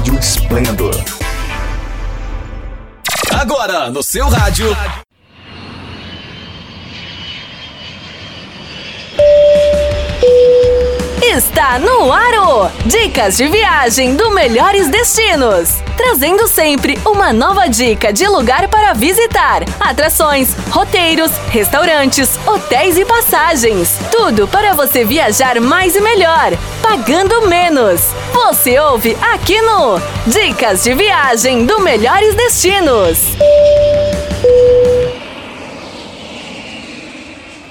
Rádio Esplendor. Agora, no seu rádio. Está no Aro! Dicas de viagem do Melhores Destinos. Trazendo sempre uma nova dica de lugar para visitar, atrações, roteiros, restaurantes, hotéis e passagens. Tudo para você viajar mais e melhor, pagando menos. Você ouve aqui no Dicas de viagem do Melhores Destinos.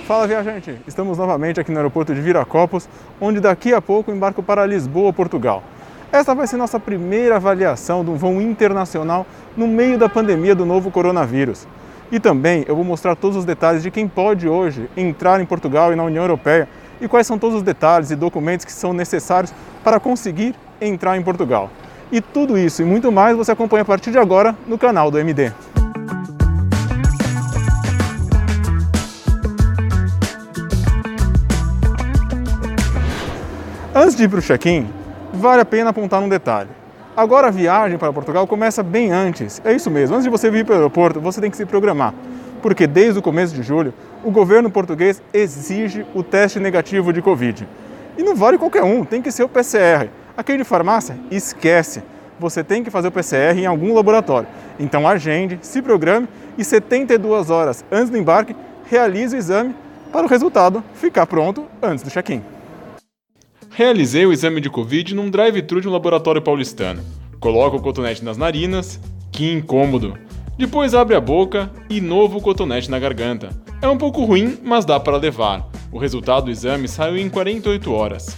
Fala viajante, estamos novamente aqui no aeroporto de Viracopos, onde daqui a pouco embarco para Lisboa, Portugal. Esta vai ser nossa primeira avaliação de um voo internacional no meio da pandemia do novo coronavírus. E também eu vou mostrar todos os detalhes de quem pode hoje entrar em Portugal e na União Europeia e quais são todos os detalhes e documentos que são necessários para conseguir entrar em Portugal. E tudo isso e muito mais você acompanha a partir de agora no canal do MD. Antes de ir para o check-in, vale a pena apontar um detalhe. Agora a viagem para Portugal começa bem antes. É isso mesmo, antes de você vir para o aeroporto, você tem que se programar. Porque desde o começo de julho, o governo português exige o teste negativo de Covid. E não vale qualquer um, tem que ser o PCR. Aquele de farmácia, esquece. Você tem que fazer o PCR em algum laboratório. Então agende, se programe e 72 horas antes do embarque, realize o exame para o resultado ficar pronto antes do check-in. Realizei o exame de Covid num drive-thru de um laboratório paulistano. Coloca o cotonete nas narinas, que incômodo. Depois abre a boca e novo cotonete na garganta. É um pouco ruim, mas dá para levar. O resultado do exame saiu em 48 horas.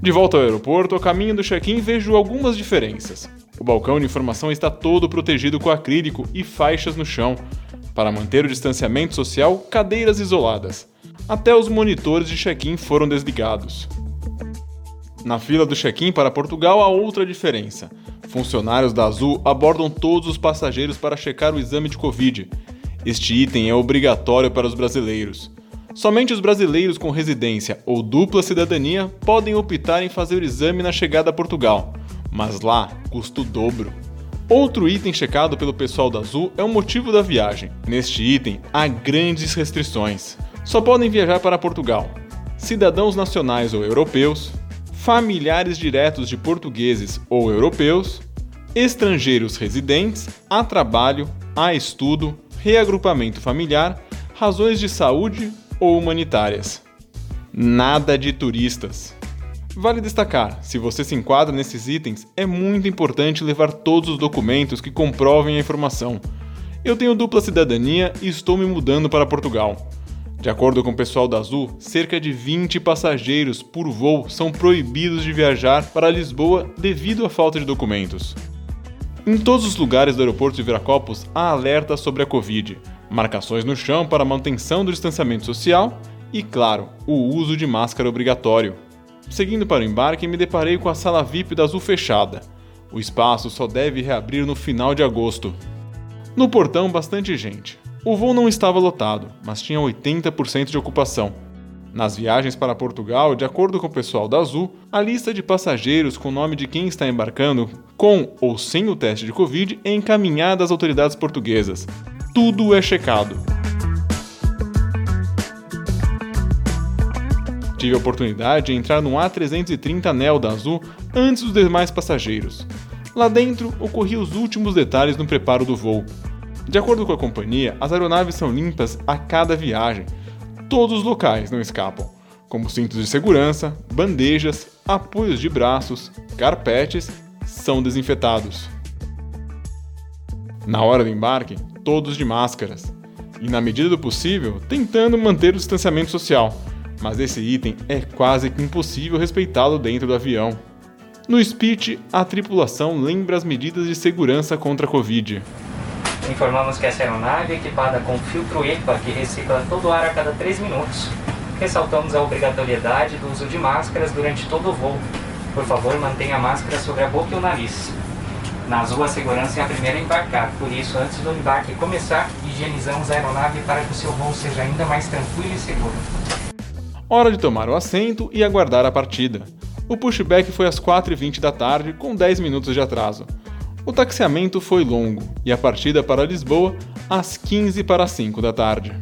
De volta ao aeroporto, a caminho do check-in vejo algumas diferenças. O balcão de informação está todo protegido com acrílico e faixas no chão. Para manter o distanciamento social, cadeiras isoladas. Até os monitores de check-in foram desligados. Na fila do check-in para Portugal há outra diferença. Funcionários da Azul abordam todos os passageiros para checar o exame de Covid. Este item é obrigatório para os brasileiros. Somente os brasileiros com residência ou dupla cidadania podem optar em fazer o exame na chegada a Portugal, mas lá custa o dobro. Outro item checado pelo pessoal da Azul é o motivo da viagem. Neste item há grandes restrições. Só podem viajar para Portugal cidadãos nacionais ou europeus, familiares diretos de portugueses ou europeus, estrangeiros residentes, a trabalho, a estudo, reagrupamento familiar, razões de saúde ou humanitárias. Nada de turistas. Vale destacar, se você se enquadra nesses itens, é muito importante levar todos os documentos que comprovem a informação. Eu tenho dupla cidadania e estou me mudando para Portugal. De acordo com o pessoal da Azul, cerca de 20 passageiros por voo são proibidos de viajar para Lisboa devido à falta de documentos. Em todos os lugares do aeroporto de Viracopos há alerta sobre a Covid, marcações no chão para manutenção do distanciamento social e, claro, o uso de máscara obrigatório. Seguindo para o embarque, me deparei com a sala VIP da Azul fechada. O espaço só deve reabrir no final de agosto. No portão, bastante gente. O voo não estava lotado, mas tinha 80% de ocupação. Nas viagens para Portugal, de acordo com o pessoal da Azul, a lista de passageiros com o nome de quem está embarcando, com ou sem o teste de Covid, é encaminhada às autoridades portuguesas. Tudo é checado. Tive a oportunidade de entrar no A330 Neo da Azul antes dos demais passageiros. Lá dentro, ocorriam os últimos detalhes no preparo do voo. De acordo com a companhia, as aeronaves são limpas a cada viagem. Todos os locais não escapam, como cintos de segurança, bandejas, apoios de braços, carpetes, são desinfetados. Na hora do embarque, todos de máscaras. E na medida do possível, tentando manter o distanciamento social, mas esse item é quase que impossível respeitá-lo dentro do avião. No speech, a tripulação lembra as medidas de segurança contra a Covid. Informamos que essa aeronave é equipada com filtro EPA que recicla todo o ar a cada 3 minutos. Ressaltamos a obrigatoriedade do uso de máscaras durante todo o voo. Por favor, mantenha a máscara sobre a boca e o nariz. Na Azul, a segurança é a primeira a embarcar, por isso, antes do embarque começar, higienizamos a aeronave para que o seu voo seja ainda mais tranquilo e seguro. Hora de tomar o assento e aguardar a partida. O pushback foi às 4h20 da tarde, com 10 minutos de atraso. O taxiamento foi longo e a partida para Lisboa às 15 para 5 da tarde.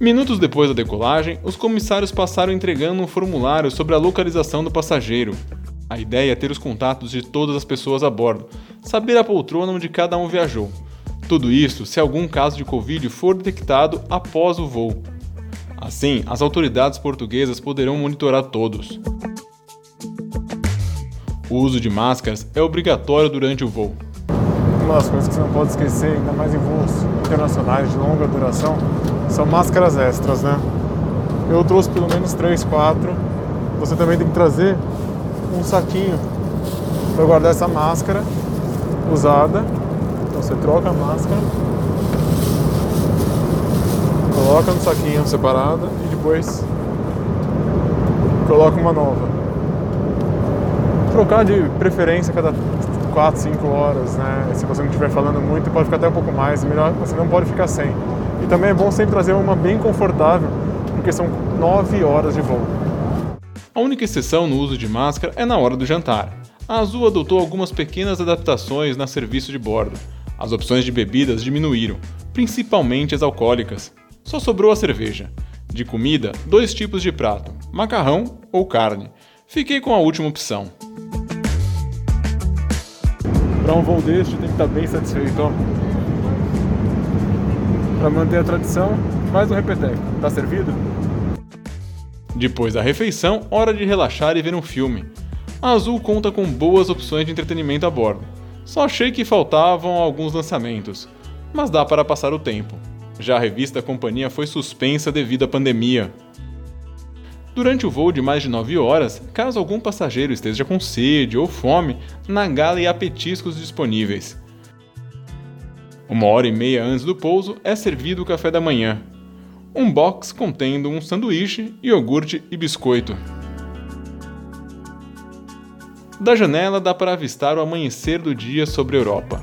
Minutos depois da decolagem, os comissários passaram entregando um formulário sobre a localização do passageiro. A ideia é ter os contatos de todas as pessoas a bordo, saber a poltrona onde cada um viajou. Tudo isso se algum caso de Covid for detectado após o voo. Assim, as autoridades portuguesas poderão monitorar todos. O uso de máscaras é obrigatório durante o voo. Uma das coisas que você não pode esquecer, ainda mais em voos internacionais de longa duração, são máscaras extras, né? Eu trouxe pelo menos 3, 4. Você também tem que trazer um saquinho para guardar essa máscara usada. Então você troca a máscara, coloca no saquinho separado e depois coloca uma nova. Trocar de preferência cada 4, 5 horas, né? Se você não estiver falando muito, pode ficar até um pouco mais, melhor você não pode ficar sem. E também é bom sempre trazer uma bem confortável, porque são 9 horas de voo. A única exceção no uso de máscara é na hora do jantar. A Azul adotou algumas pequenas adaptações na serviço de bordo. As opções de bebidas diminuíram, principalmente as alcoólicas. Só sobrou a cerveja. De comida, dois tipos de prato: macarrão ou carne. Fiquei com a última opção. Para um voo deste tem que estar bem satisfeito, ó. Para manter a tradição, mais um repeteco. Tá servido? Depois da refeição, hora de relaxar e ver um filme. A Azul conta com boas opções de entretenimento a bordo. Só achei que faltavam alguns lançamentos, mas dá para passar o tempo. Já a revista Companhia foi suspensa devido à pandemia. Durante o voo de mais de 9 horas, caso algum passageiro esteja com sede ou fome, na gala há petiscos disponíveis. Uma hora e meia antes do pouso é servido o café da manhã. Um box contendo um sanduíche, iogurte e biscoito. Da janela dá para avistar o amanhecer do dia sobre a Europa.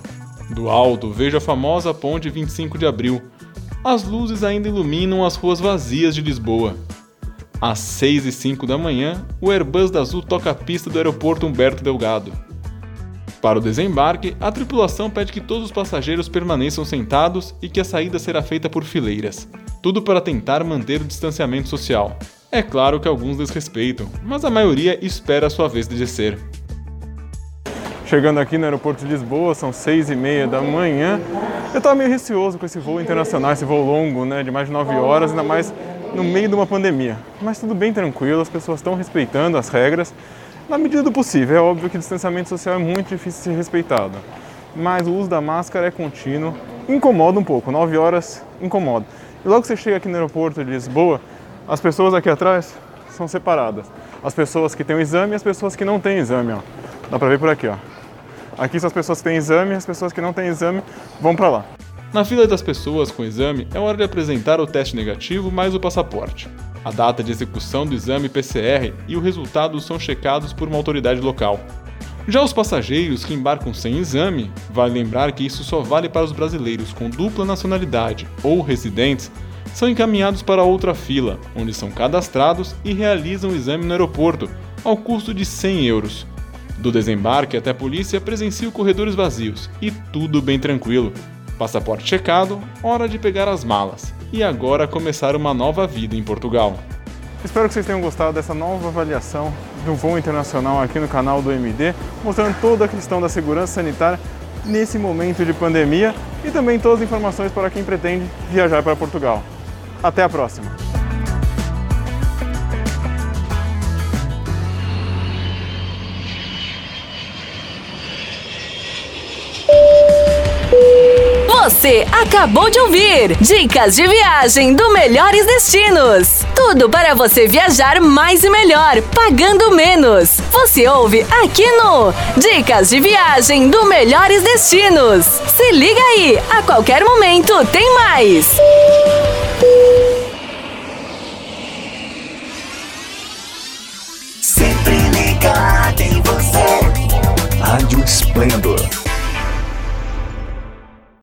Do alto vejo a famosa ponte 25 de abril. As luzes ainda iluminam as ruas vazias de Lisboa. Às 6 e 5 da manhã, o Airbus da Azul toca a pista do aeroporto Humberto Delgado. Para o desembarque, a tripulação pede que todos os passageiros permaneçam sentados e que a saída será feita por fileiras. Tudo para tentar manter o distanciamento social. É claro que alguns desrespeitam, mas a maioria espera a sua vez de descer. Chegando aqui no aeroporto de Lisboa, são seis e meia da manhã. Eu estava meio receoso com esse voo internacional, esse voo longo, né, de mais de nove horas, ainda mais no meio de uma pandemia. Mas tudo bem tranquilo, as pessoas estão respeitando as regras na medida do possível. É óbvio que o distanciamento social é muito difícil de ser respeitado, mas o uso da máscara é contínuo, incomoda um pouco, 9 horas incomoda. E logo que você chega aqui no aeroporto de Lisboa, as pessoas aqui atrás são separadas. As pessoas que têm o exame e as pessoas que não têm exame, ó. Dá pra ver por aqui, ó. Aqui são as pessoas que têm exame, as pessoas que não têm exame vão para lá. Na fila das pessoas com exame, é hora de apresentar o teste negativo mais o passaporte. A data de execução do exame PCR e o resultado são checados por uma autoridade local. Já os passageiros que embarcam sem exame, vale lembrar que isso só vale para os brasileiros com dupla nacionalidade ou residentes, são encaminhados para outra fila, onde são cadastrados e realizam o exame no aeroporto, ao custo de 100 euros. Do desembarque até a polícia presencia corredores vazios e tudo bem tranquilo. Passaporte checado, hora de pegar as malas e agora começar uma nova vida em Portugal. Espero que vocês tenham gostado dessa nova avaliação do voo internacional aqui no canal do MD, mostrando toda a questão da segurança sanitária nesse momento de pandemia e também todas as informações para quem pretende viajar para Portugal. Até a próxima! Você acabou de ouvir Dicas de Viagem do Melhores Destinos. Tudo para você viajar mais e melhor, pagando menos. Você ouve aqui no Dicas de Viagem do Melhores Destinos. Se liga aí, a qualquer momento tem mais. Sempre ligado em você. Rádio Esplendor